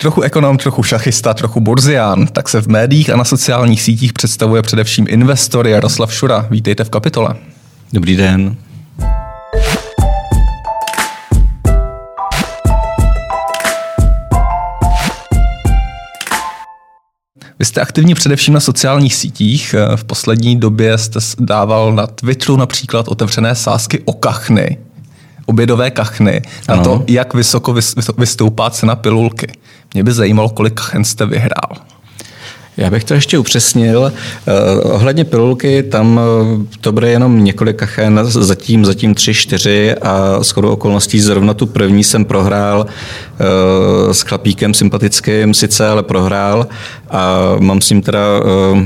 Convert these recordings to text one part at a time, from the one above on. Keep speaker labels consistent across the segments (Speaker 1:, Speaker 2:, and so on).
Speaker 1: Trochu ekonom, trochu šachista, trochu burzián, tak se v médiích a na sociálních sítích představuje především investor Jaroslav Šura. Vítejte v kapitole.
Speaker 2: Dobrý den.
Speaker 1: Vy jste aktivní především na sociálních sítích. V poslední době jste dával na Twitteru například otevřené sázky o kachny, obědové kachny, na ano. to, jak vysoko vystoupá cena pilulky. Mě by zajímalo, kolik kachen jste vyhrál.
Speaker 2: Já bych to ještě upřesnil. Uh, ohledně pilulky, tam uh, to bude jenom několik kachen, zatím, zatím tři, čtyři a shodou okolností zrovna tu první jsem prohrál uh, s chlapíkem sympatickým sice, ale prohrál a mám s ním teda uh,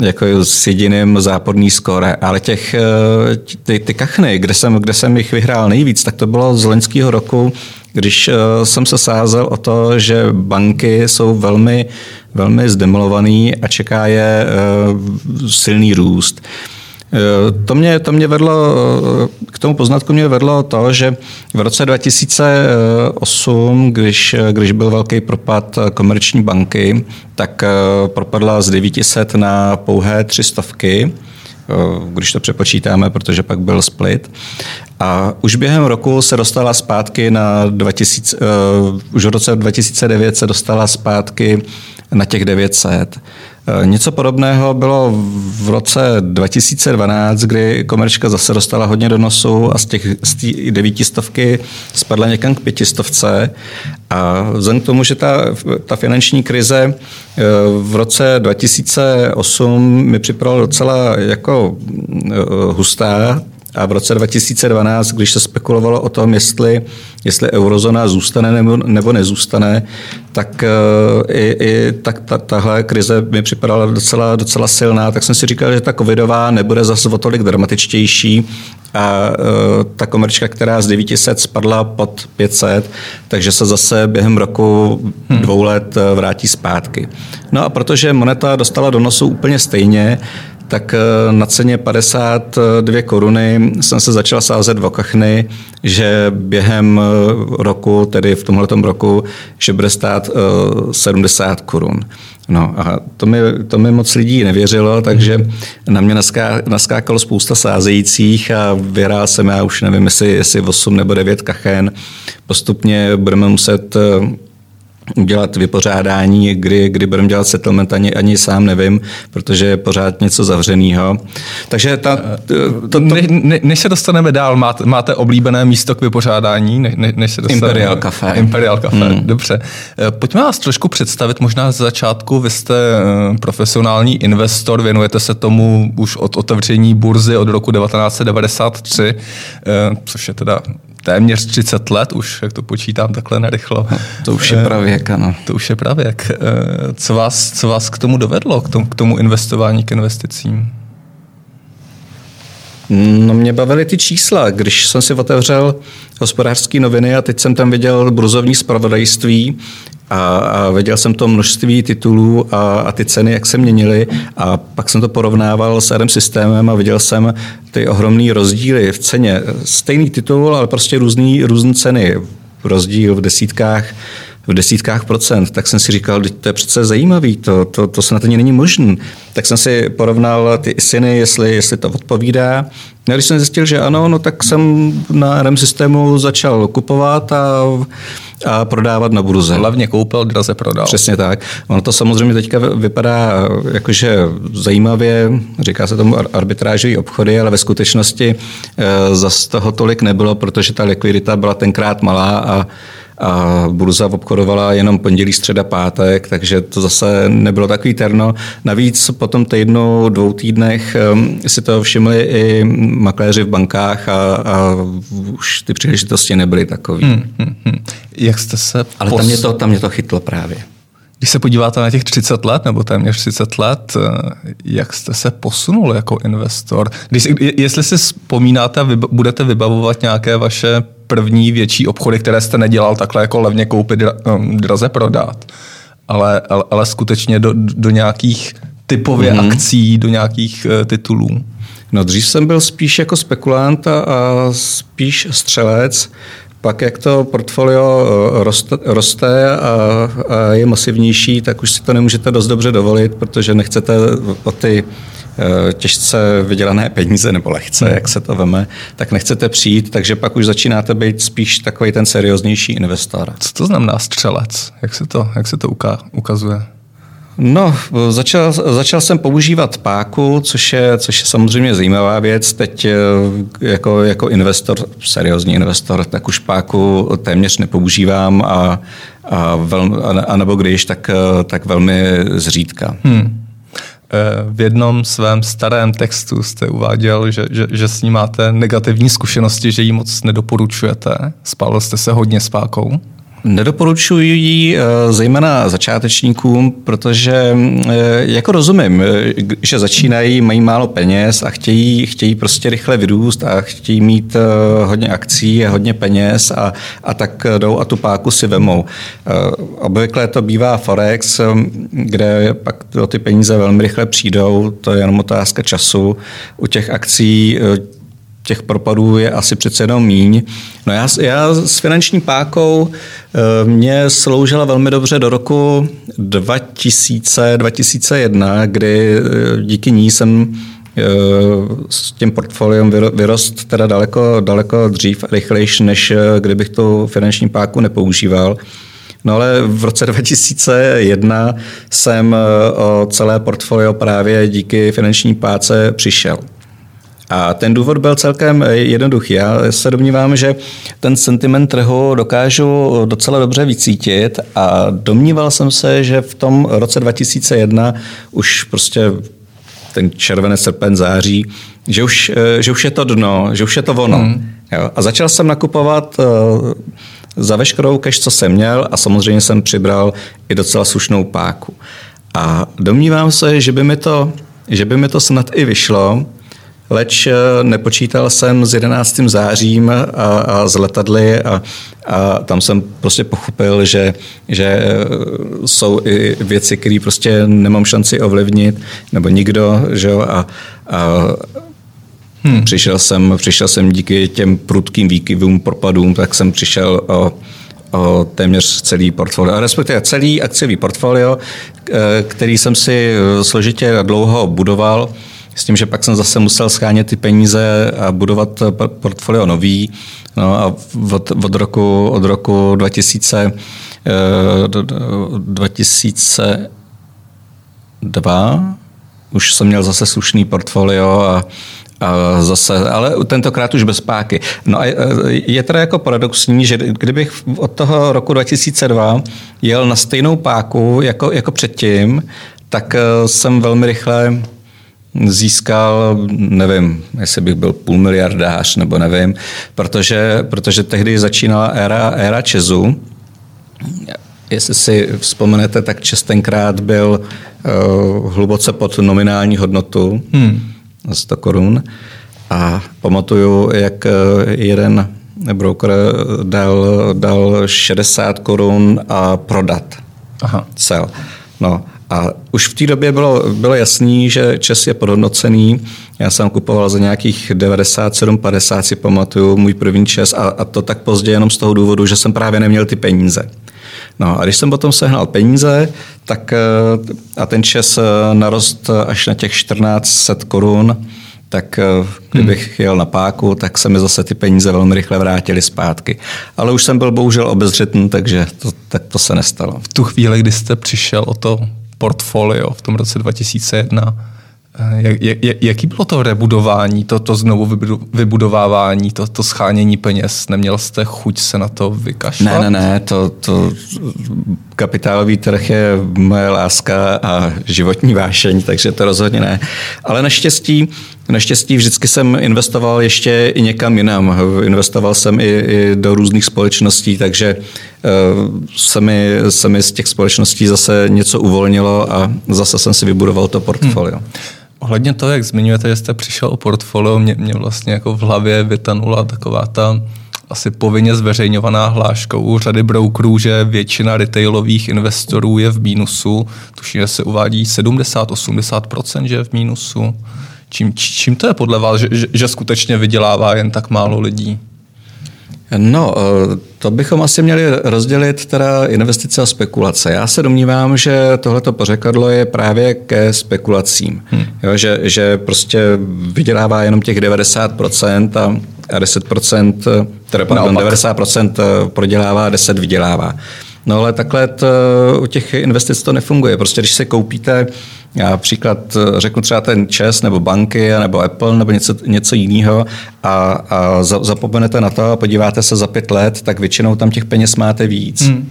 Speaker 2: jako s jediným záporný skore, ale těch, ty, ty kachny, kde jsem, kde jsem jich vyhrál nejvíc, tak to bylo z loňského roku, když jsem se sázel o to, že banky jsou velmi velmi zdemolovaný a čeká je eh, silný růst. Eh, to mě, to mě vedlo, eh, k tomu poznatku mě vedlo to, že v roce 2008, když, když byl velký propad komerční banky, tak propadla z 900 na pouhé 300 když to přepočítáme, protože pak byl split. A už během roku se dostala zpátky na 2000, uh, už v roce 2009 se dostala zpátky na těch 900. Eh, něco podobného bylo v roce 2012, kdy komerčka zase dostala hodně do nosu a z těch z devítistovky spadla někam k pětistovce. A vzhledem k tomu, že ta, ta finanční krize eh, v roce 2008 mi připadala docela jako eh, hustá, a v roce 2012, když se spekulovalo o tom, jestli, jestli eurozóna zůstane nebo, nebo nezůstane, tak uh, i, i tak, ta, tahle krize mi připadala docela, docela silná, tak jsem si říkal, že ta covidová nebude zase o tolik dramatičtější a uh, ta komerčka, která z 900 spadla pod 500, takže se zase během roku hmm. dvou let e, vrátí zpátky. No a protože moneta dostala do nosu úplně stejně, tak eh, na ceně 52 koruny jsem se začal sázet v okachny, že během eh, roku, tedy v tomhle roku, že bude stát 70 eh, korun. No a to mi, to mi moc lidí nevěřilo, takže na mě naská, naskákalo spousta sázejících a vyhrál jsem já už nevím, jestli, jestli 8 nebo 9 kachen. Postupně budeme muset udělat vypořádání, kdy, kdy budeme dělat settlement, ani, ani sám nevím, protože je pořád něco zavřeného. Takže ta,
Speaker 1: to, to, ne, ne, než se dostaneme dál, máte, máte oblíbené místo k vypořádání? Ne, ne, než se dostaneme,
Speaker 2: Imperial Café.
Speaker 1: Imperial Café, hmm. dobře. Eh, pojďme vás trošku představit, možná z začátku, vy jste eh, profesionální investor, věnujete se tomu už od otevření burzy od roku 1993, eh, což je teda téměř 30 let už, jak to počítám takhle narychlo.
Speaker 2: To už je eh, pravěk, ano.
Speaker 1: To už je pravěk. Eh, co vás, co vás k tomu dovedlo, k tomu, k tomu investování, k investicím?
Speaker 2: No mě bavily ty čísla. Když jsem si otevřel hospodářské noviny a teď jsem tam viděl bruzovní spravodajství a, a viděl jsem to množství titulů a, a ty ceny, jak se měnily a pak jsem to porovnával s RM systémem a viděl jsem ty ohromné rozdíly v ceně. Stejný titul, ale prostě různý, různé ceny. Rozdíl v desítkách v desítkách procent, tak jsem si říkal, to je přece zajímavý, to, to, to se na to není možné. Tak jsem si porovnal ty syny, jestli, jestli to odpovídá. A když jsem zjistil, že ano, no tak jsem na RM systému začal kupovat a, a prodávat na burze.
Speaker 1: Hlavně koupil, draze prodal.
Speaker 2: Přesně tak. Ono to samozřejmě teďka vypadá jakože zajímavě, říká se tomu arbitrážový obchody, ale ve skutečnosti e, zase toho tolik nebylo, protože ta likvidita byla tenkrát malá a a burza obchodovala jenom pondělí, středa, pátek, takže to zase nebylo takový terno. Navíc po tom týdnu, dvou týdnech um, si to všimli i makléři v bankách a, a už ty příležitosti nebyly takové. Hmm, hmm, hmm.
Speaker 1: Jak jste se...
Speaker 2: Ale pos... tam, mě to, tam mě to chytlo právě.
Speaker 1: Když se podíváte na těch 30 let nebo téměř 30 let, eh, jak jste se posunul jako investor? Když, jestli si vzpomínáte a budete vybavovat nějaké vaše první větší obchody, které jste nedělal takhle jako levně koupit, um, draze prodat, ale, ale, ale skutečně do, do nějakých typově mm-hmm. akcí, do nějakých uh, titulů.
Speaker 2: No dřív jsem byl spíš jako spekulant a spíš střelec, pak, jak to portfolio roste, roste a, a je masivnější, tak už si to nemůžete dost dobře dovolit, protože nechcete o ty Eh, těžce vydělané peníze nebo lehce, jak se to veme, tak nechcete přijít, takže pak už začínáte být spíš takový ten serióznější investor.
Speaker 1: Co to znamená střelec? Jak se to, jak se to ukazuje?
Speaker 2: No, začal, začal jsem používat páku, což je, což je samozřejmě zajímavá věc. Teď eh, jako, jako investor, seriózní investor, tak už páku téměř nepoužívám a, a, velmi, a nebo když, tak, eh, tak velmi zřídka. Hmm.
Speaker 1: Eh, v jednom svém starém textu jste uváděl, že, že, že s ní máte negativní zkušenosti, že ji moc nedoporučujete. Spálil jste se hodně s pákou?
Speaker 2: Nedoporučuji ji eh, zejména začátečníkům, protože eh, jako rozumím, eh, že začínají, mají málo peněz a chtějí, chtějí prostě rychle vyrůst a chtějí mít hodně akcí a hodně peněz a, a tak jdou a tu páku si vemou. Obvykle to bývá Forex, kde pak ty peníze velmi rychle přijdou, to je jenom otázka času. U těch akcí těch propadů je asi přece jenom míň. No já, já s finanční pákou eh, mě sloužila velmi dobře do roku 2000, 2001, kdy eh, díky ní jsem eh, s tím portfoliem vyrost teda daleko, daleko dřív a rychlejší, než kdybych tu finanční páku nepoužíval. No ale v roce 2001 jsem o celé portfolio právě díky finanční páce přišel. A ten důvod byl celkem jednoduchý. Já se domnívám, že ten sentiment trhu dokážu docela dobře vycítit a domníval jsem se, že v tom roce 2001 už prostě ten červený srpen, září, že už, že už je to dno, že už je to ono. Hmm. Jo? A začal jsem nakupovat uh, za veškerou cash, co jsem měl a samozřejmě jsem přibral i docela slušnou páku. A domnívám se, že by mi to, že by mi to snad i vyšlo, leč eh, nepočítal jsem s 11. zářím a, a s letadly a, a tam jsem prostě pochopil, že, že eh, jsou i věci, které prostě nemám šanci ovlivnit, nebo nikdo, že jo, a, a Hmm. Přišel, jsem, přišel jsem díky těm prudkým výkyvům, propadům, tak jsem přišel o, o téměř celý portfolio, respektive celý akciový portfolio, eh, který jsem si složitě dlouho budoval s tím, že pak jsem zase musel schánět ty peníze a budovat portfolio nový. No a od, od, roku, od roku 2000, 2002 eh, už jsem měl zase slušný portfolio a, a zase, ale tentokrát už bez páky. No a je teda jako paradoxní, že kdybych od toho roku 2002 jel na stejnou páku jako, jako předtím, tak eh, jsem velmi rychle získal, nevím, jestli bych byl půl miliardář, nebo nevím, protože, protože tehdy začínala éra, éra Česu. Jestli si vzpomenete, tak Čes tenkrát byl uh, hluboce pod nominální hodnotu, hmm. 100 korun. A pamatuju, jak eh, jeden broker dal, dal 60 korun a prodat. Aha. Sell. No, a už v té době bylo, bylo jasný, že Čes je podhodnocený. Já jsem kupoval za nějakých 97-50, si pamatuju, můj první Čes a, a to tak pozdě jenom z toho důvodu, že jsem právě neměl ty peníze. No a když jsem potom sehnal peníze, tak eh, a ten Čes eh, narost až na těch 1400 korun, tak eh, kdybych hmm. jel na páku, tak se mi zase ty peníze velmi rychle vrátily zpátky. Ale už jsem byl bohužel obezřetný, takže to, tak to se nestalo.
Speaker 1: V tu chvíli, kdy jste přišel o to portfolio v tom roce 2001. Jak, jak, jaký bylo to rebudování, to, to znovu vybudovávání, to, to schánění peněz? Neměl jste chuť se na to vykašlat?
Speaker 2: Ne, ne, ne, to, to kapitálový trh je moje láska a životní vášeň, takže to rozhodně ne. Ale naštěstí, naštěstí vždycky jsem investoval ještě i někam jinam. Investoval jsem i, i do různých společností, takže uh, se mi, se mi z těch společností zase něco uvolnilo a zase jsem si vybudoval to portfolio. Hmm.
Speaker 1: Ohledně toho, jak zmiňujete, že jste přišel o portfolio, mě, mě vlastně jako v hlavě vytanula taková ta asi povinně zveřejňovaná hláška u řady brokerů, že většina retailových investorů je v mínusu. Tuším, že se uvádí 70-80%, že je v mínusu. Čím, čím to je podle vás, že, že, že skutečně vydělává jen tak málo lidí?
Speaker 2: No, eh, to bychom asi měli rozdělit teda investice a spekulace. Já se domnívám, že tohleto pořekadlo je právě ke spekulacím. Hmm. Jo, že, že prostě vydělává jenom těch 90% a, a 10%, teda pardon, 90% prodělává, 10 vydělává. No ale takhle to, u těch investic to nefunguje. Prostě když se koupíte, já příklad řeknu třeba ten ČES nebo banky nebo Apple nebo něco, něco jiného a, a zapomenete na to a podíváte se za pět let, tak většinou tam těch peněz máte víc. Hmm.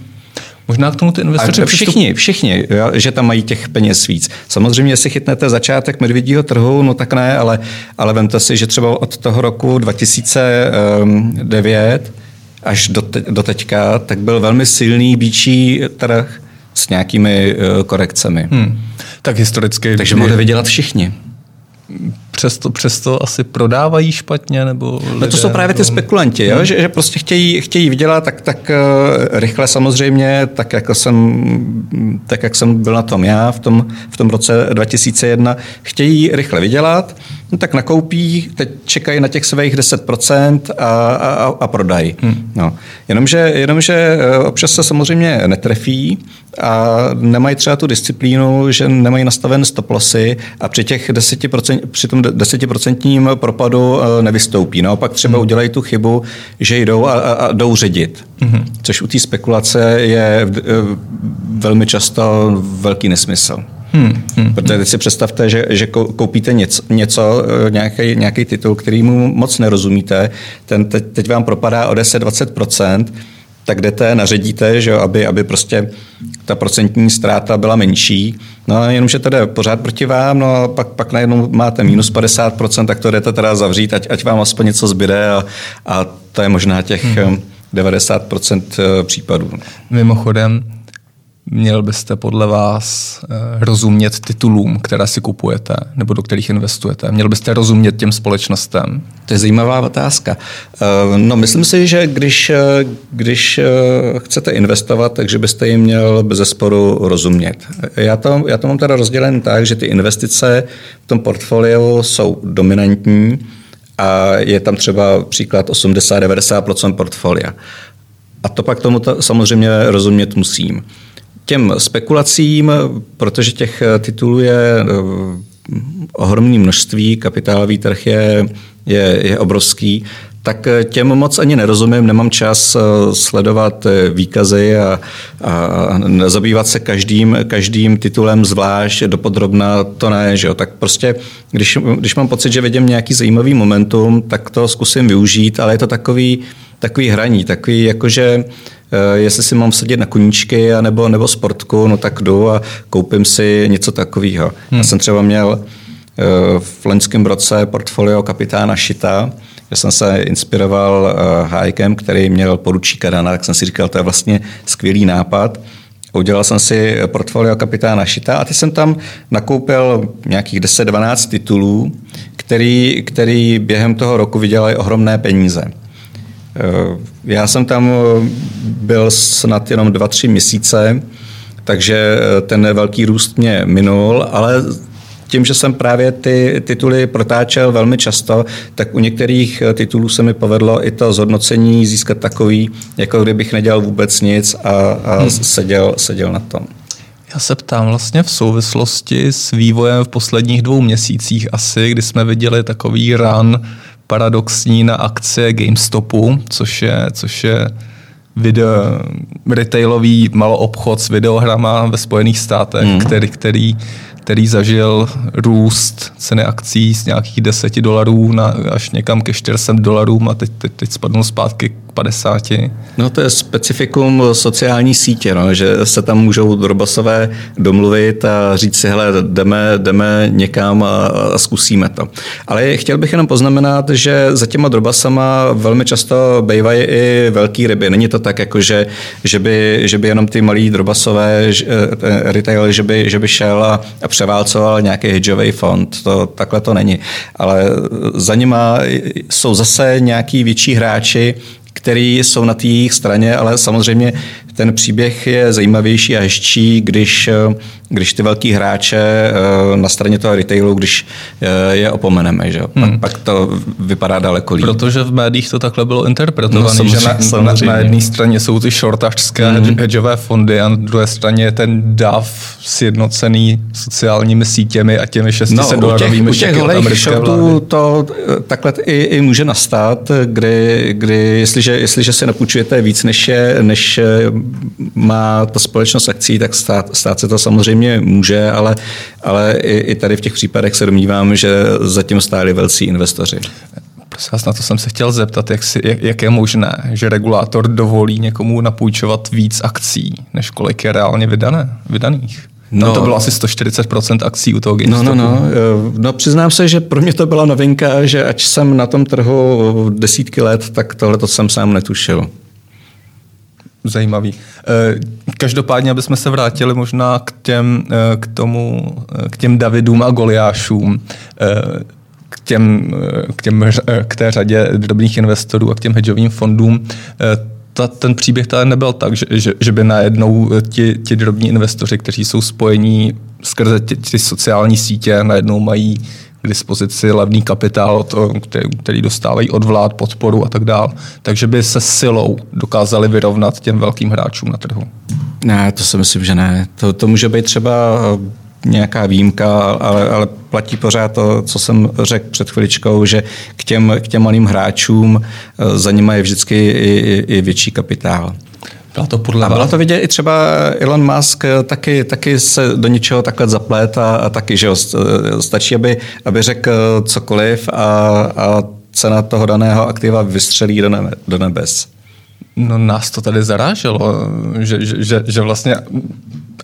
Speaker 1: Možná k tomu ty investoři
Speaker 2: všichni, všichni, jo, že tam mají těch peněz víc. Samozřejmě, jestli chytnete začátek medvědího trhu, no tak ne, ale, ale vemte si, že třeba od toho roku 2009 až do, te, do teďka, tak byl velmi silný býčí trh s nějakými uh, korekcemi. Hmm.
Speaker 1: Tak historicky...
Speaker 2: Takže mohli vydělat všichni
Speaker 1: přesto, přesto asi prodávají špatně? Nebo lidé,
Speaker 2: no to jsou právě ty spekulanti, jo? Hmm. Že, že prostě chtějí, chtějí vydělat tak, tak uh, rychle samozřejmě, tak jako jsem, tak jak jsem byl na tom já v tom, v tom roce 2001, chtějí rychle vydělat, no tak nakoupí, teď čekají na těch svých 10% a, a, a prodají. Hmm. No. Jenomže, jenomže eh, občas se samozřejmě netrefí a nemají třeba tu disciplínu, že nemají nastaven stop lossy a při těch 10%, při tom desetiprocentním propadu eh, nevystoupí. Naopak třeba hmm. udělají tu chybu, že jdou a, a jdou ředit. Hmm. Což u té spekulace je eh, velmi často velký nesmysl. Hmm, hmm, Protože teď si představte, že, že koupíte něco, něco nějaký, nějaký titul, který mu moc nerozumíte, ten teď, teď vám propadá o 10-20%, tak jdete, naředíte, že aby, aby prostě ta procentní ztráta byla menší. No a jenomže to jde pořád proti vám, no a pak, pak najednou máte minus 50%, tak to jdete teda zavřít, ať, ať vám aspoň něco zbyde a, a to je možná těch hmm. 90% eh, případů.
Speaker 1: Mimochodem, Měl byste podle vás eh, rozumět titulům, které si kupujete nebo do kterých investujete? Měl byste rozumět těm společnostem?
Speaker 2: To je zajímavá otázka. Eh, no, myslím si, že když, eh, když chcete investovat, takže byste jim měl bez zesporu rozumět. Já to, já to mám teda rozdělen tak, že ty investice v tom portfoliu jsou dominantní a je tam třeba příklad 80-90% portfolia. A to pak tomu to samozřejmě rozumět musím těm spekulacím, protože těch eh, titulů je eh, ohromné množství, kapitálový trh je, je, je obrovský, tak eh, těm moc ani nerozumím, nemám čas sledovat výkazy a, a zabývat se každým, každým titulem zvlášť, dopodrobna to ne, že jo. Tak prostě, když, když mám pocit, že vidím nějaký zajímavý momentum, tak to zkusím využít, ale je to takový, takový hraní, takový jakože Eh, jestli si mám vsadit na koníčky nebo, nebo sportku, no tak jdu a koupím si něco takového. Hmm. Já jsem třeba měl eh, v loňském roce portfolio kapitána Šita, já jsem se inspiroval Hajkem, eh, který měl poručíka Dana, tak jsem si říkal, to je vlastně skvělý nápad. Udělal jsem si portfolio kapitána Šita a ty jsem tam nakoupil nějakých 10-12 titulů, který, který během toho roku vydělali ohromné peníze. Eh, já jsem tam eh, byl snad jenom dva, tři měsíce, takže eh, ten velký růst mě minul, ale tím, že jsem právě ty tituly protáčel velmi často, tak u některých titulů se mi povedlo i to zhodnocení získat takový, jako kdybych nedělal vůbec nic a, a hmm. seděl, seděl na tom.
Speaker 1: Já se ptám vlastně v souvislosti s vývojem v posledních dvou měsících asi, kdy jsme viděli takový run paradoxní na akcie GameStopu, což je, což je video, retailový maloobchod s videohrama ve Spojených státech, mm. který, který který zažil růst ceny akcí z nějakých 10 dolarů na až někam ke 400 dolarů a teď, teď, teď spadnul zpátky 50.
Speaker 2: No to je specifikum sociální sítě, no, že se tam můžou drobasové domluvit a říct si, hele, jdeme, jdeme někam a, zkusíme to. Ale chtěl bych jenom poznamenat, že za těma drobasama velmi často bývají i velký ryby. Není to tak, jako že, že, by, že by jenom ty malí drobasové že, eh, retail, že by, že by šel a, a převálcoval nějaký hedžový fond. To, takhle to není. Ale za nima jsou zase nějaký větší hráči, který jsou na té jejich straně, ale samozřejmě ten příběh je zajímavější a hezčí, když, když ty velký hráče eh, na straně toho retailu, když eh, je opomeneme, že? Pak, hmm. pak to vypadá daleko líp.
Speaker 1: Protože v médiích to takhle bylo interpretované, no, že na, na, na jedné straně jsou ty shortařské hmm. hedžové fondy a na druhé straně je ten DAF sjednocený sociálními sítěmi a těmi 600 no, dolarovými
Speaker 2: u těch, u těch shortů to takhle i, i může nastat, kdy, kdy jestliže, jestliže se napůjčujete víc, než, je, než má ta společnost akcí, tak stát, stát se to samozřejmě může, ale, ale i, i tady v těch případech se domnívám, že zatím stáli velcí investoři.
Speaker 1: Prosím vás, na to jsem se chtěl zeptat, jak, si, jak, jak je možné, že regulátor dovolí někomu napůjčovat víc akcí, než kolik je reálně vydané, vydaných? No, Tam to bylo asi 140% akcí u toho GameStopu.
Speaker 2: No, no, no. No přiznám se, že pro mě to byla novinka, že ať jsem na tom trhu desítky let, tak tohle to jsem sám netušil.
Speaker 1: Zajímavý. Eh, každopádně, aby jsme se vrátili možná k těm, eh, k tomu, eh, k těm Davidům a Goliášům, k, těm, k, těm, k té řadě drobných investorů a k těm hedžovým fondům, ta, ten příběh tady nebyl tak, že, že, že by najednou ti, ti drobní investoři, kteří jsou spojení skrze ty, ty sociální sítě, najednou mají k dispozici levný kapitál, to, který, který dostávají od vlád, podporu a tak dále. Takže by se silou dokázali vyrovnat těm velkým hráčům na trhu.
Speaker 2: Ne, to si myslím, že ne. To, to může být třeba eh, nějaká výjimka, ale, ale platí pořád to, co jsem řekl před chviličkou, že k těm, k těm malým hráčům eh, za nimi je vždycky i, i, i větší kapitál.
Speaker 1: Byla to podle
Speaker 2: a bylo to vidět i třeba Elon Musk taky, taky se do něčeho takhle zaplet a, a taky, že jo, stačí, aby, aby řekl cokoliv a, a cena toho daného aktiva vystřelí do, nebe, do nebes.
Speaker 1: No nás to tady zaráželo, že, že, že, že vlastně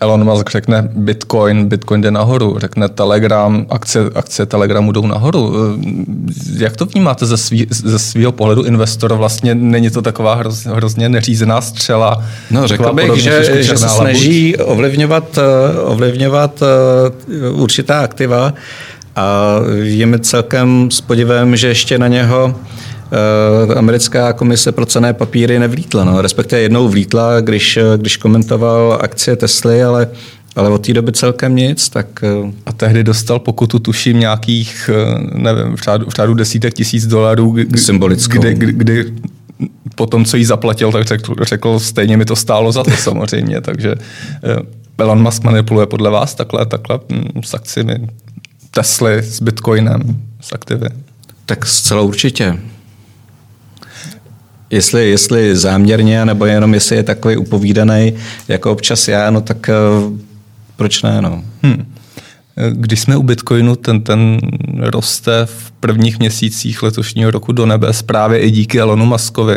Speaker 1: Elon Musk řekne Bitcoin, Bitcoin jde nahoru, řekne Telegram, akcie, akcie Telegramu jdou nahoru. Jak to vnímáte ze, svý, ze svého pohledu investora? Vlastně není to taková hroz, hrozně neřízená střela?
Speaker 2: No řekl bych, že, že se snaží ovlivňovat, eh, ovlivňovat eh, určitá aktiva a je mi celkem s podivem, že ještě na něho americká komise pro cené papíry nevlítla. No. Respektive jednou vlítla, když, když komentoval akcie Tesly, ale ale od té doby celkem nic, tak... Eh,
Speaker 1: A tehdy dostal pokutu, tuším, nějakých, eh, nevím, v řádu, v řádu desítek tisíc dolarů.
Speaker 2: Symbolickou.
Speaker 1: Kdy, kdy, kdy po tom, co jí zaplatil, tak řekl, řekl, stejně mi to stálo za to samozřejmě, takže Elon Musk manipuluje podle vás takhle, takhle hm, s akcemi Tesly, s Bitcoinem, s aktivy.
Speaker 2: Tak zcela určitě. Jestli, jestli záměrně, nebo jenom jestli je takový upovídaný, jako občas já, no tak uh, proč ne, no. Hmm.
Speaker 1: Když jsme u Bitcoinu, ten, ten roste v prvních měsících letošního roku do nebes právě i díky Elonu Muskovi.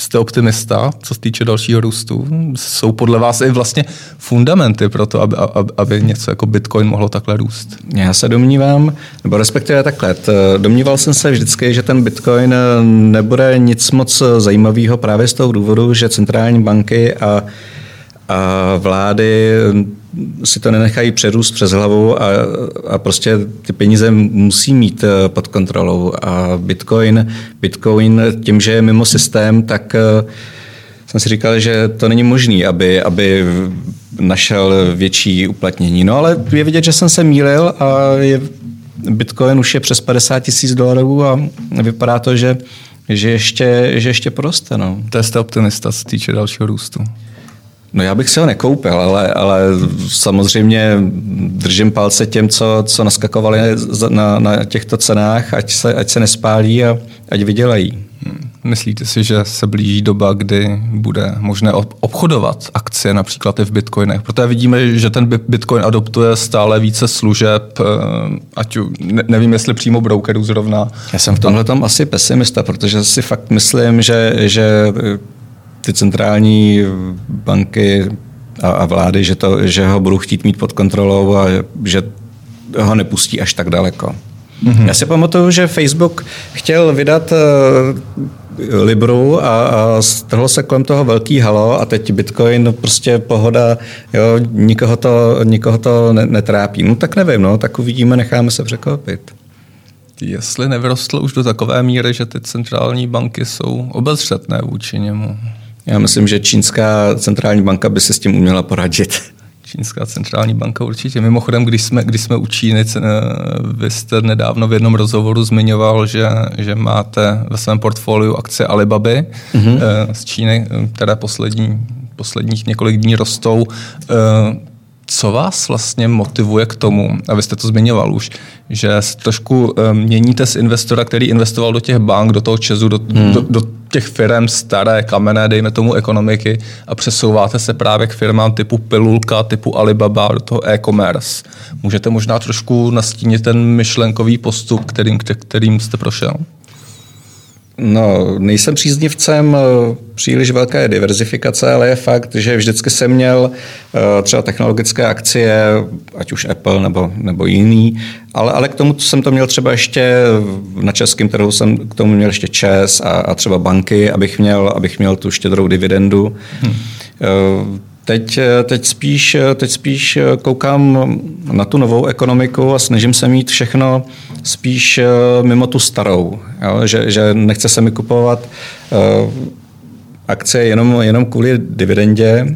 Speaker 1: Jste optimista, co se týče dalšího růstu? Jsou podle vás i vlastně fundamenty pro to, aby, aby něco jako Bitcoin mohlo takhle růst?
Speaker 2: Já se domnívám, nebo respektive takhle, domníval jsem se vždycky, že ten Bitcoin nebude nic moc zajímavého právě z toho důvodu, že centrální banky a a vlády si to nenechají přerůst přes hlavu a, a prostě ty peníze musí mít eh, pod kontrolou. A Bitcoin, Bitcoin tím, že je mimo systém, tak eh, jsem si říkal, že to není možné, aby, aby našel větší uplatnění. No ale je vidět, že jsem se mýlil a je, Bitcoin už je přes 50 tisíc dolarů a vypadá to, že, že, ještě, že ještě poroste. No.
Speaker 1: To jste optimista, co týče dalšího růstu.
Speaker 2: No já bych si ho nekoupil, ale, ale samozřejmě držím palce těm, co, co naskakovali na, na těchto cenách, ať se, ať se nespálí a ať vydělají.
Speaker 1: Hmm. Myslíte si, že se blíží doba, kdy bude možné obchodovat akcie například i v bitcoinech? Protože vidíme, že ten bitcoin adoptuje stále více služeb, eh, ať nevím, jestli přímo brokerů zrovna.
Speaker 2: Já jsem v tomhle tom asi pesimista, protože si fakt myslím, že, že ty centrální banky a, a vlády, že, to, že ho budou chtít mít pod kontrolou a že ho nepustí až tak daleko. Mm-hmm. Já si pamatuju, že Facebook chtěl vydat uh, Libru a, a strhlo se kolem toho velký halo a teď Bitcoin no prostě pohoda, jo, nikoho to, nikoho to netrápí. No tak nevím, no, tak uvidíme, necháme se překvapit.
Speaker 1: Jestli nevyrostlo už do takové míry, že ty centrální banky jsou obezřetné vůči němu.
Speaker 2: Já myslím, že čínská centrální banka by se s tím uměla poradit.
Speaker 1: Čínská centrální banka určitě. Mimochodem, když jsme, když jsme u Číny, vy jste nedávno v jednom rozhovoru zmiňoval, že, že máte ve svém portfoliu akce Alibaby mm-hmm. z Číny, které poslední, posledních několik dní rostou. Co vás vlastně motivuje k tomu, a vy jste to zmiňoval už, že trošku měníte z investora, který investoval do těch bank, do toho Česu, do, hmm. do, do těch firm staré, kamenné, dejme tomu ekonomiky a přesouváte se právě k firmám typu Pilulka, typu Alibaba, do toho e-commerce. Můžete možná trošku nastínit ten myšlenkový postup, kterým, kterým jste prošel?
Speaker 2: No, nejsem příznivcem eh, příliš velké diverzifikace, ale je fakt, že vždycky jsem měl eh, třeba technologické akcie, ať už Apple nebo, nebo jiný, ale, ale k tomu jsem to měl třeba ještě na českém trhu jsem k tomu měl ještě ČES a, a třeba banky, abych měl, abych měl tu štědrou dividendu. Hmm. Teď, teď, spíš, teď spíš koukám na tu novou ekonomiku a snažím se mít všechno spíš mimo tu starou. Jo? Že, že nechce se mi kupovat akcie jenom, jenom kvůli dividendě.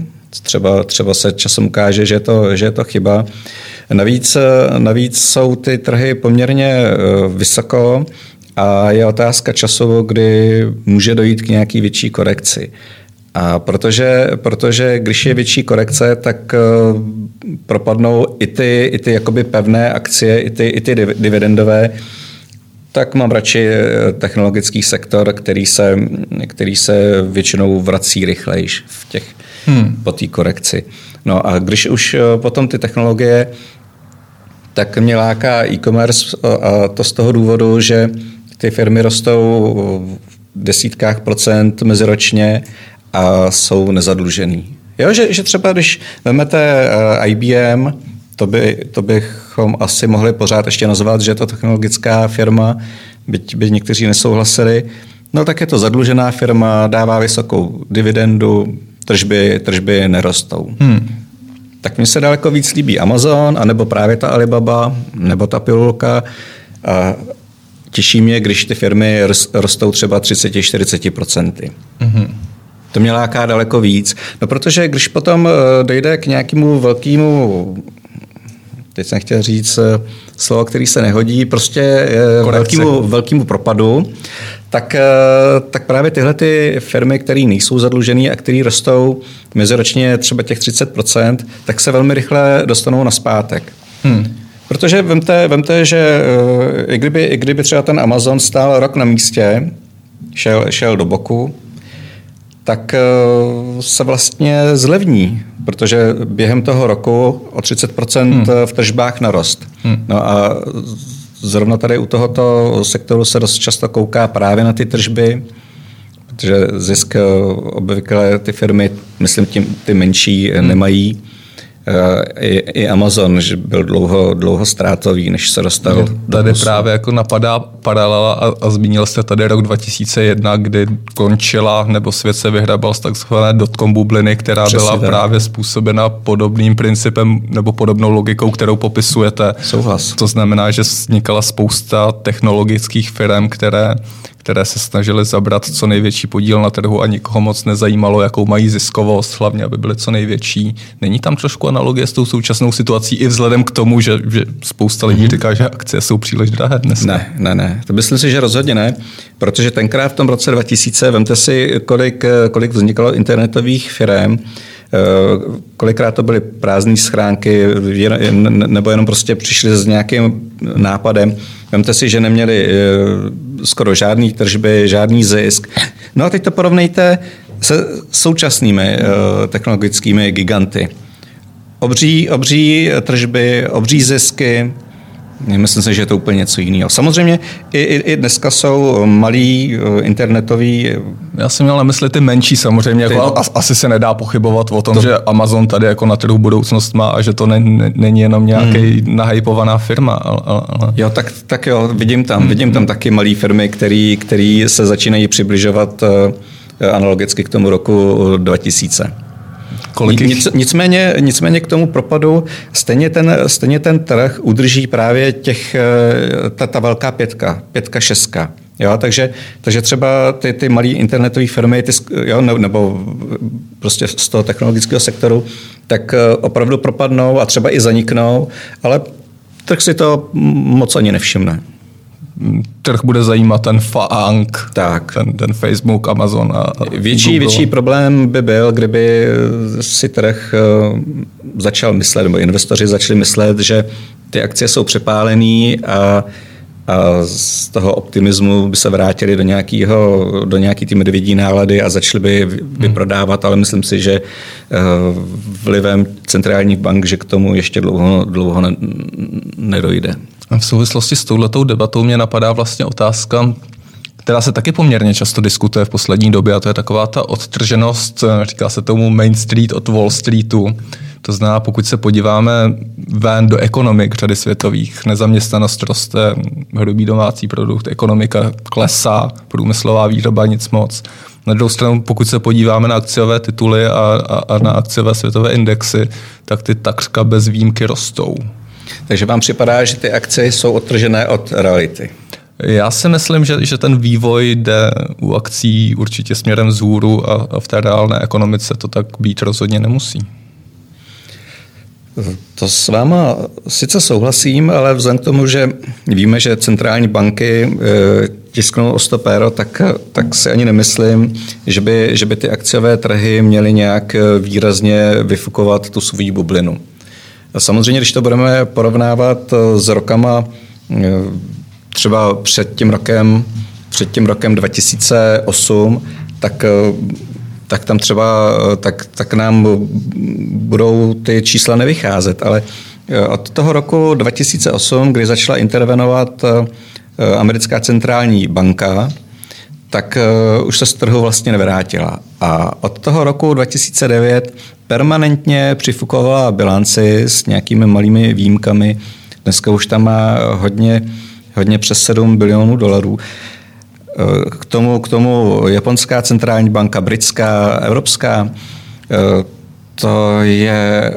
Speaker 2: Třeba, třeba se časem ukáže, že je to, že je to chyba. Navíc, navíc jsou ty trhy poměrně eh, vysoko a je otázka času, kdy může dojít k nějaký větší korekci. A protože, protože když je větší korekce, tak eh, propadnou i ty, i ty jakoby pevné akcie, i ty, i ty dividendové, tak mám radši eh, technologický sektor, který se, který se většinou vrací rychlejš v těch, hmm. po té korekci. No a když už potom ty technologie tak mě láká e-commerce a to z toho důvodu, že ty firmy rostou v desítkách procent meziročně a jsou nezadlužený. Jo, že, že třeba když vezmete eh, IBM, to, by, to bychom asi mohli pořád ještě nazvat, že je to technologická firma, byť by někteří nesouhlasili, no tak je to zadlužená firma, dává vysokou dividendu, tržby, tržby nerostou. Hmm tak mně se daleko víc líbí Amazon, anebo právě ta Alibaba, nebo ta pilulka. A těší mě, když ty firmy rostou třeba 30-40%. Mm-hmm. To mě láká daleko víc. No protože když potom eh, dojde k nějakému velkému teď jsem chtěl říct eh, slovo, který se nehodí, prostě velkému, velkému propadu, tak, eh, tak právě tyhle ty firmy, které nejsou zadlužené a které rostou meziročně třeba těch 30%, tak se velmi rychle dostanou na zpátek. Hmm. Protože vemte, vemte že eh, i kdyby, i kdyby třeba ten Amazon stál rok na místě, šel, šel do boku, tak eh, se vlastně zlevní, protože během toho roku o 30% hmm. v tržbách narost. Hmm. No a zrovna tady u tohoto sektoru se dost často kouká právě na ty tržby, protože zisk obvykle ty firmy, myslím tím ty menší, hmm. nemají. I, i Amazon že byl dlouho, dlouho ztrátový, než se dostal. Mě
Speaker 1: tady do právě jako napadá paralela a, a zmínil jste tady rok 2001, kdy končila nebo svět se vyhrabal z takzvané dotcom bubliny, která Přesně byla tak. právě způsobena podobným principem nebo podobnou logikou, kterou popisujete.
Speaker 2: Souhlas.
Speaker 1: To znamená, že vznikala spousta technologických firm, které které se snažily zabrat co největší podíl na trhu a nikoho moc nezajímalo, jakou mají ziskovost, hlavně aby byly co největší. Není tam trošku analogie s tou současnou situací i vzhledem k tomu, že, že spousta lidí mm-hmm. říká, že akcie jsou příliš drahé dnes?
Speaker 2: Ne, ne, ne. To myslím si, že rozhodně ne, protože tenkrát v tom roce 2000, vemte si, kolik, kolik vznikalo internetových firm, kolikrát to byly prázdné schránky, nebo jenom prostě přišli s nějakým nápadem. Vemte si, že neměli eh, skoro žádný tržby, žádný zisk. No a teď to porovnejte se současnými eh, technologickými giganty. Obří, obří tržby, obří zisky, Myslím si, že je to úplně něco jiného. Samozřejmě i, i, i dneska jsou malí eh, internetoví.
Speaker 1: Já jsem měl na mysli ty menší samozřejmě. Ty, jako, no, asi se nedá pochybovat o tom, to, že Amazon tady jako na trhu budoucnost má a že to ne, ne, není jenom nějaký hmm. nahypovaná firma. Ale, ale...
Speaker 2: Jo, tak, tak jo, vidím tam, hmm. vidím tam taky malé firmy, které se začínají přibližovat eh, analogicky k tomu roku 2000. Kolik Nic, nicméně, nicméně k tomu propadu stejně ten, stejně ten trh udrží právě těch, eh, ta, ta velká pětka, pětka, šestka. Jo, takže, takže třeba ty, ty malé internetové firmy, ty, jo, nebo prostě z toho technologického sektoru, tak opravdu propadnou a třeba i zaniknou, ale trh si to moc ani nevšimne
Speaker 1: trh bude zajímat ten FAANG,
Speaker 2: tak.
Speaker 1: Ten, ten Facebook, Amazon a
Speaker 2: větší,
Speaker 1: Google.
Speaker 2: větší problém by byl, kdyby si trh eh, začal myslet, nebo investoři začali myslet, že ty akcie jsou přepálené a a z toho optimismu by se vrátili do, nějakého, do nějaký tým medvědí nálady a začali by vyprodávat, ale myslím si, že eh, vlivem centrálních bank, že k tomu ještě dlouho, dlouho ne, nedojde.
Speaker 1: V souvislosti s touhletou debatou mě napadá vlastně otázka, která se taky poměrně často diskutuje v poslední době, a to je taková ta odtrženost, říká se tomu Main Street od Wall Streetu. To znamená, pokud se podíváme ven do ekonomik řady světových, nezaměstnanost roste, hrubý domácí produkt, ekonomika klesá, průmyslová výroba nic moc. Na druhou stranu, pokud se podíváme na akciové tituly a, a, a na akciové světové indexy, tak ty takřka bez výjimky rostou.
Speaker 2: Takže vám připadá, že ty akcie jsou odtržené od reality?
Speaker 1: Já si myslím, že, že ten vývoj jde u akcí určitě směrem vzhůru a, a v té reálné ekonomice to tak být rozhodně nemusí.
Speaker 2: To s váma sice souhlasím, ale vzhledem k tomu, že víme, že centrální banky e, tisknou o stopéro, tak, tak si ani nemyslím, že by, že by ty akciové trhy měly nějak výrazně vyfukovat tu svou bublinu. Samozřejmě, když to budeme porovnávat eh, s rokama eh, třeba před tím rokem, před tím rokem 2008, tak eh, tak tam třeba, tak, tak nám budou ty čísla nevycházet, ale od toho roku 2008, kdy začala intervenovat americká centrální banka, tak už se z trhu vlastně nevrátila. A od toho roku 2009 permanentně přifukovala bilanci s nějakými malými výjimkami. Dneska už tam má hodně, hodně přes 7 bilionů dolarů. K tomu, k tomu japonská centrální banka, britská, evropská, to je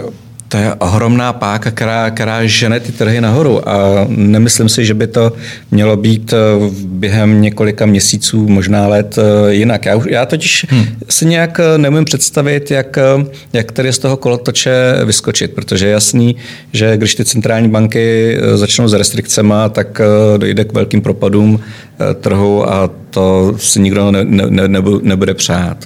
Speaker 2: to je ohromná páka, která, která žene ty trhy nahoru a nemyslím si, že by to mělo být eh, během několika měsíců, možná let eh, jinak. Já, já totiž hmm. si nějak eh, nemůžu představit, jak, jak tady z toho kolotoče vyskočit, protože je jasný, že když ty centrální banky začnou s restrikcemi, tak dojde k velkým propadům trhu a to si nikdo ne, ne, ne, nebude přát.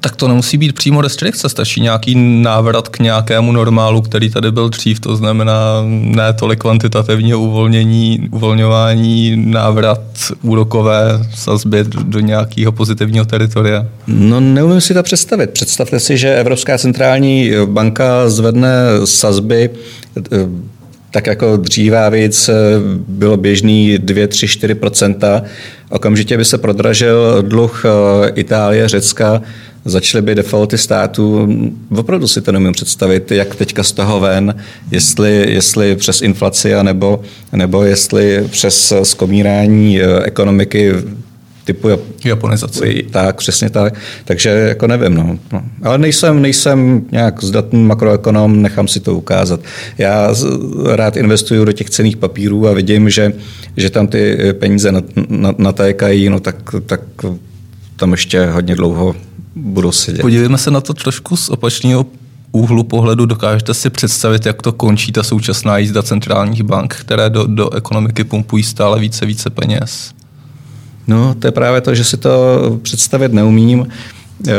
Speaker 1: Tak to nemusí být přímo restrikce, stačí nějaký návrat k nějakému normálu, který tady byl dřív, to znamená ne tolik kvantitativního uvolnění, uvolňování, návrat úrokové sazby do nějakého pozitivního teritoria.
Speaker 2: No neumím si to představit. Představte si, že Evropská centrální banka zvedne sazby eh, tak jako dřívá věc bylo běžný 2, 3, 4% Okamžitě by se prodražil dluh eh, Itálie, Řecka, začaly by defaulty států. Opravdu si to nemůžu představit, jak teďka z toho ven, jestli, jestli přes inflaci, nebo, nebo jestli přes skomírání eh, ekonomiky typu
Speaker 1: japonizace.
Speaker 2: Tak, přesně tak. Takže jako nevím. No. no. Ale nejsem, nejsem nějak zdatný makroekonom, nechám si to ukázat. Já rád investuju do těch cených papírů a vidím, že, že tam ty peníze natékají, no tak, tak tam ještě hodně dlouho budou sedět.
Speaker 1: Podívejme se na to trošku z opačného úhlu pohledu. Dokážete si představit, jak to končí ta současná jízda centrálních bank, které do, do ekonomiky pumpují stále více více peněz?
Speaker 2: No, to je právě to, že si to představit neumím. E,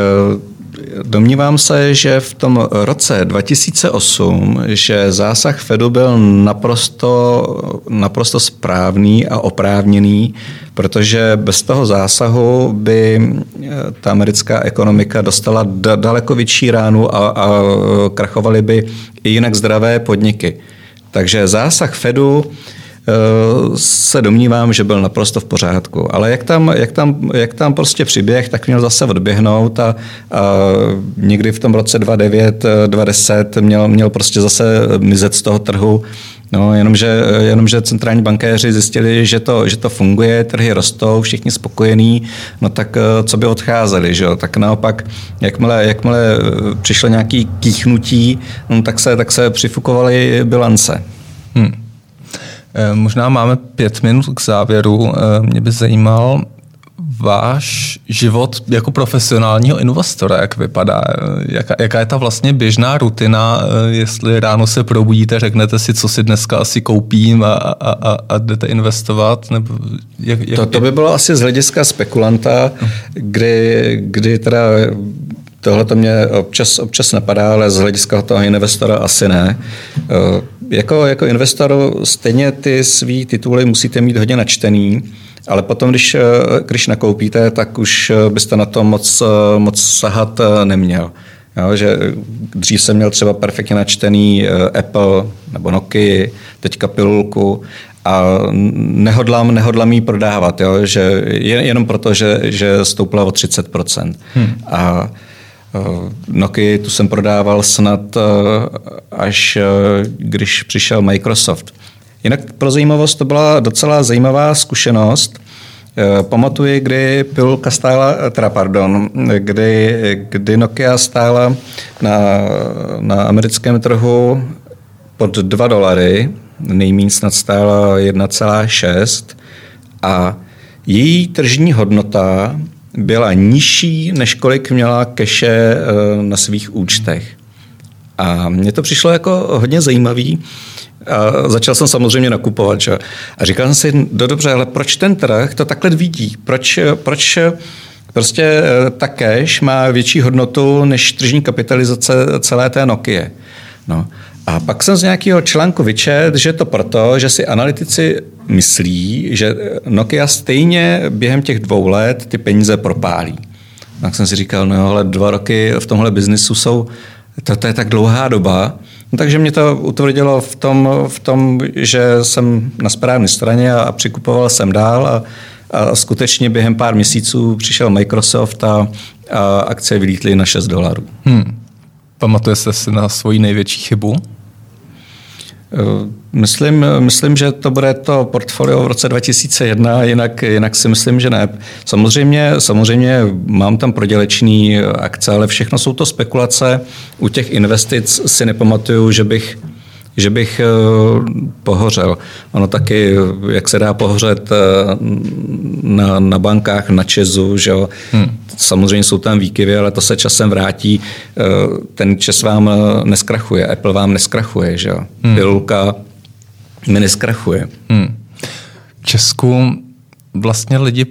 Speaker 2: domnívám se, že v tom roce 2008, že zásah Fedu byl naprosto, naprosto správný a oprávněný, protože bez toho zásahu by e, ta americká ekonomika dostala daleko větší ránu a, a krachovaly by i jinak zdravé podniky. Takže zásah Fedu se domnívám, že byl naprosto v pořádku. Ale jak tam, jak tam, jak tam prostě přiběh, tak měl zase odběhnout a, a někdy v tom roce 2009, 2010 měl, měl prostě zase mizet z toho trhu. No, jenomže, jenomže centrální bankéři zjistili, že to, že to funguje, trhy rostou, všichni spokojení, no tak eh, co by odcházeli, že jo? Tak naopak, jakmile, jakmile přišlo nějaké kýchnutí, no, tak, se, tak se přifukovaly bilance. Hmm.
Speaker 1: Eh, možná máme pět minut k závěru. Eh, mě by zajímal váš život jako profesionálního investora, jak vypadá? Jaká, jaká je ta vlastně běžná rutina, jestli ráno se probudíte, řeknete si, co si dneska asi koupím a, a, a, a jdete investovat? Nebo
Speaker 2: jak, jak, to, to by bylo asi z hlediska spekulanta, kdy, kdy teda tohle to mě občas, občas napadá, ale z hlediska toho investora asi ne. Jako, jako investor stejně ty svý tituly musíte mít hodně načtený, ale potom, když, eh, když nakoupíte, tak už eh, byste na to moc, eh, moc sahat neměl. Jo, že dřív jsem měl třeba perfektně načtený Apple nebo Nokia, teďka pilulku a nehodlám, nehodlám jí prodávat, jo, že jenom proto, že, že stoupla o 30%. Hmm. A Nokia tu jsem prodával snad až když přišel Microsoft. Jinak pro zajímavost to byla docela zajímavá zkušenost. Eh, pamatuji, kdy pilulka stála, eh, teda pardon, kdy, kdy Nokia stála na, na americkém trhu pod 2 dolary, nejméně snad stála 1,6 a její tržní hodnota byla nižší, než kolik měla keše eh, na svých účtech. A mně to přišlo jako hodně zajímavý, a začal jsem samozřejmě nakupovat. Že? A říkal jsem si, no dobře, ale proč ten trh to takhle vidí? Proč, proč prostě eh, ta cash má větší hodnotu než tržní kapitalizace celé té Nokia? No. A pak jsem z nějakého článku vyčet, že to proto, že si analytici myslí, že Nokia stejně během těch dvou let ty peníze propálí. Tak jsem si říkal, no ale dva roky v tomhle biznisu jsou, to, to je tak dlouhá doba, No, takže mě to utvrdilo v tom, v tom, že jsem na správné straně a, a přikupoval jsem dál a, a skutečně během pár měsíců přišel Microsoft a, a akcie vylítly na 6 dolarů. Hmm.
Speaker 1: Pamatujete si na svoji největší chybu?
Speaker 2: Eh, myslím, myslím, že to bude to portfolio v roce 2001, jinak, jinak si myslím, že ne. Samozřejmě, samozřejmě mám tam prodělečný akce, ale všechno jsou to spekulace. U těch investic si nepamatuju, že bych že bych eh, pohořel. Ono taky, jak se dá pohořet eh, na, na bankách, na Česu, že jo. Hmm. Samozřejmě jsou tam výkyvy, ale to se časem vrátí. Eh, ten Čes vám neskrachuje, Apple vám neskrachuje, že jo. Hmm. Pilulka mi neskrachuje. Hmm.
Speaker 1: V Česku vlastně lidi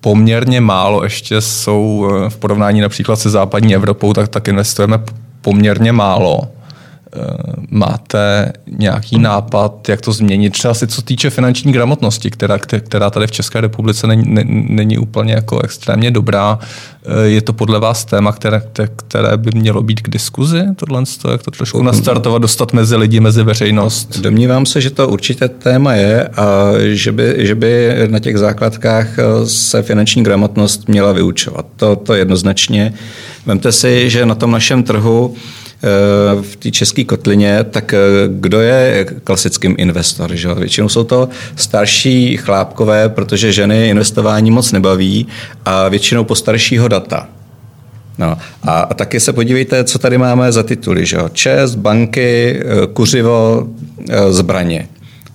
Speaker 1: poměrně málo ještě jsou v porovnání například se západní Evropou, tak, tak investujeme poměrně málo. Eh, máte nějaký nápad, jak to změnit, třeba si co týče finanční gramotnosti, která, která tady v České republice není, není úplně jako extrémně dobrá. Eh, je to podle vás téma, které, které by mělo být k diskuzi? Tohle, jak to trošku nastartovat, dostat mezi lidi, mezi veřejnost?
Speaker 2: Domnívám se, že to určitě téma je a že by, že by na těch základkách eh, se finanční gramotnost měla vyučovat. To, to jednoznačně. Vemte si, že na tom našem trhu v té české kotlině, tak eh, kdo je klasickým investor? Že? Většinou jsou to starší chlápkové, protože ženy investování moc nebaví a většinou po staršího data. No. A, a taky se podívejte, co tady máme za tituly. Že? Čes, banky, eh, kuřivo, zbraně.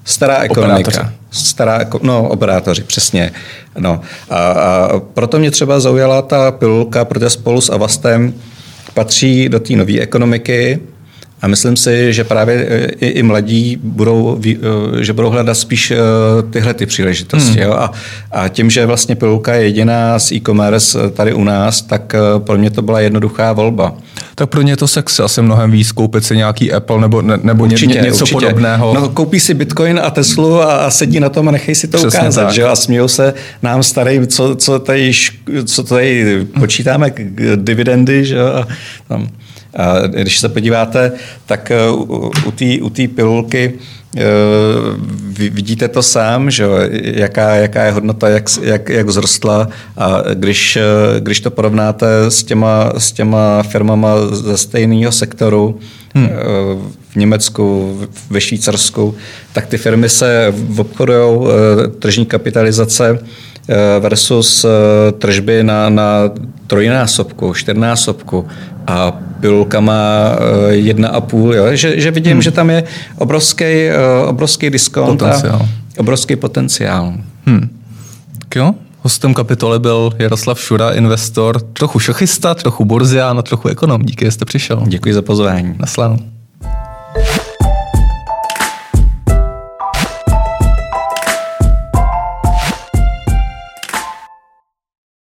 Speaker 2: Stará ekonomika. Operátoři. Stará, no, operátoři, přesně. No. A, a proto mě třeba zaujala ta pilulka, protože spolu s Avastem patří do té nové ekonomiky a myslím si, že právě e, i, i mladí budou, e, že budou hledat spíš e, tyhle ty příležitosti. Hmm. Jo? A, a tím, že vlastně Pilulka je jediná z e-commerce tady u nás, tak pro mě to byla jednoduchá volba.
Speaker 1: Tak pro ně je to sex asi mnohem víc koupit si nějaký Apple nebo, ne, nebo určitě, ně, něco určitě. podobného.
Speaker 2: No, koupí si Bitcoin a Teslu a, a sedí na tom a nechej si to Přesně ukázat. Že? A smějou se nám starým, co, co, tady, co tady počítáme, dividendy. Že? A tam. A když se podíváte, tak eh, u té pilulky vidíte to sám, že jaká, jaká je hodnota, jak, jak, jak vzrostla? A když, eh, když to porovnáte s těma, s těma firmama ze stejného sektoru, hmm. v Německu, ve Švýcarsku, tak ty firmy se obchodují tržní kapitalizace versus tržby na, na trojnásobku, čtyřnásobku a pilulka má eh, jedna a půl, jo? Že, že vidím, hmm. že tam je obrovský, eh, obrovský diskont
Speaker 1: potenciál.
Speaker 2: a obrovský potenciál.
Speaker 1: Hmm. Tak jo, Hostem kapitoly byl Jaroslav Šura, investor, trochu šachista, trochu burzián a trochu ekonom. Díky, že jste přišel.
Speaker 2: Děkuji za pozvání.
Speaker 1: Naslanu.